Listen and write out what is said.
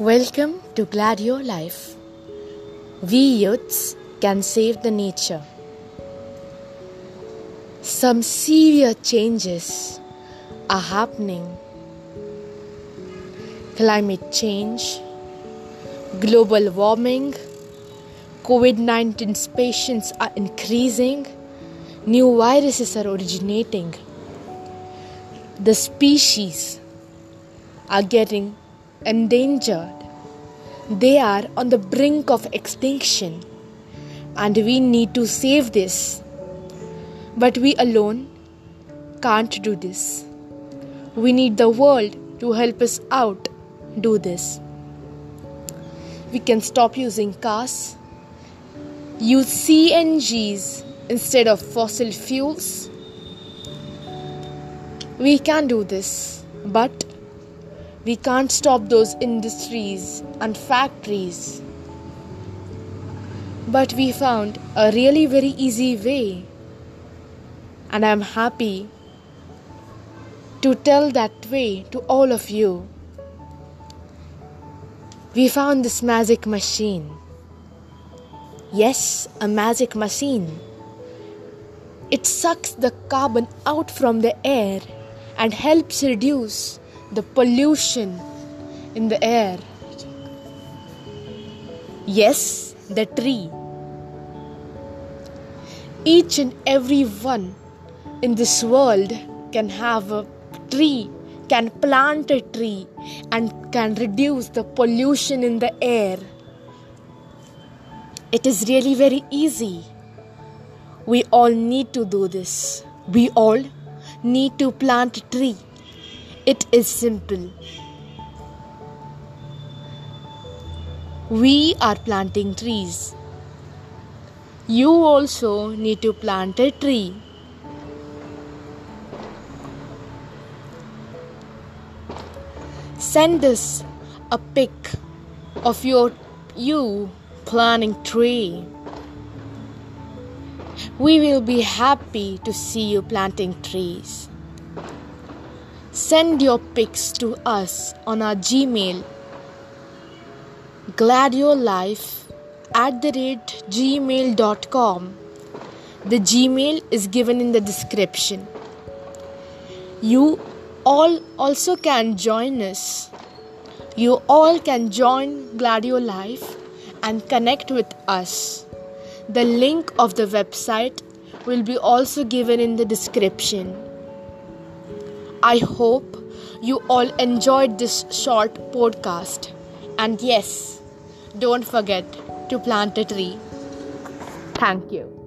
Welcome to Gladio Life. We youths can save the nature. Some severe changes are happening. Climate change, global warming, COVID 19 patients are increasing, new viruses are originating. The species are getting endangered. They are on the brink of extinction, and we need to save this. But we alone can't do this. We need the world to help us out do this. We can stop using cars, use CNGs instead of fossil fuels. We can do this, but we can't stop those industries and factories. But we found a really very easy way. And I'm happy to tell that way to all of you. We found this magic machine. Yes, a magic machine. It sucks the carbon out from the air and helps reduce the pollution in the air. Yes, the tree. Each and every one in this world can have a tree, can plant a tree, and can reduce the pollution in the air. It is really very easy. We all need to do this. We all need to plant a tree. It is simple. We are planting trees. You also need to plant a tree. Send us a pic of your you planting tree. We will be happy to see you planting trees. Send your pics to us on our Gmail gladiolife at the rate gmail.com. The Gmail is given in the description. You all also can join us. You all can join Gladio Life and connect with us. The link of the website will be also given in the description. I hope you all enjoyed this short podcast. And yes, don't forget to plant a tree. Thank you.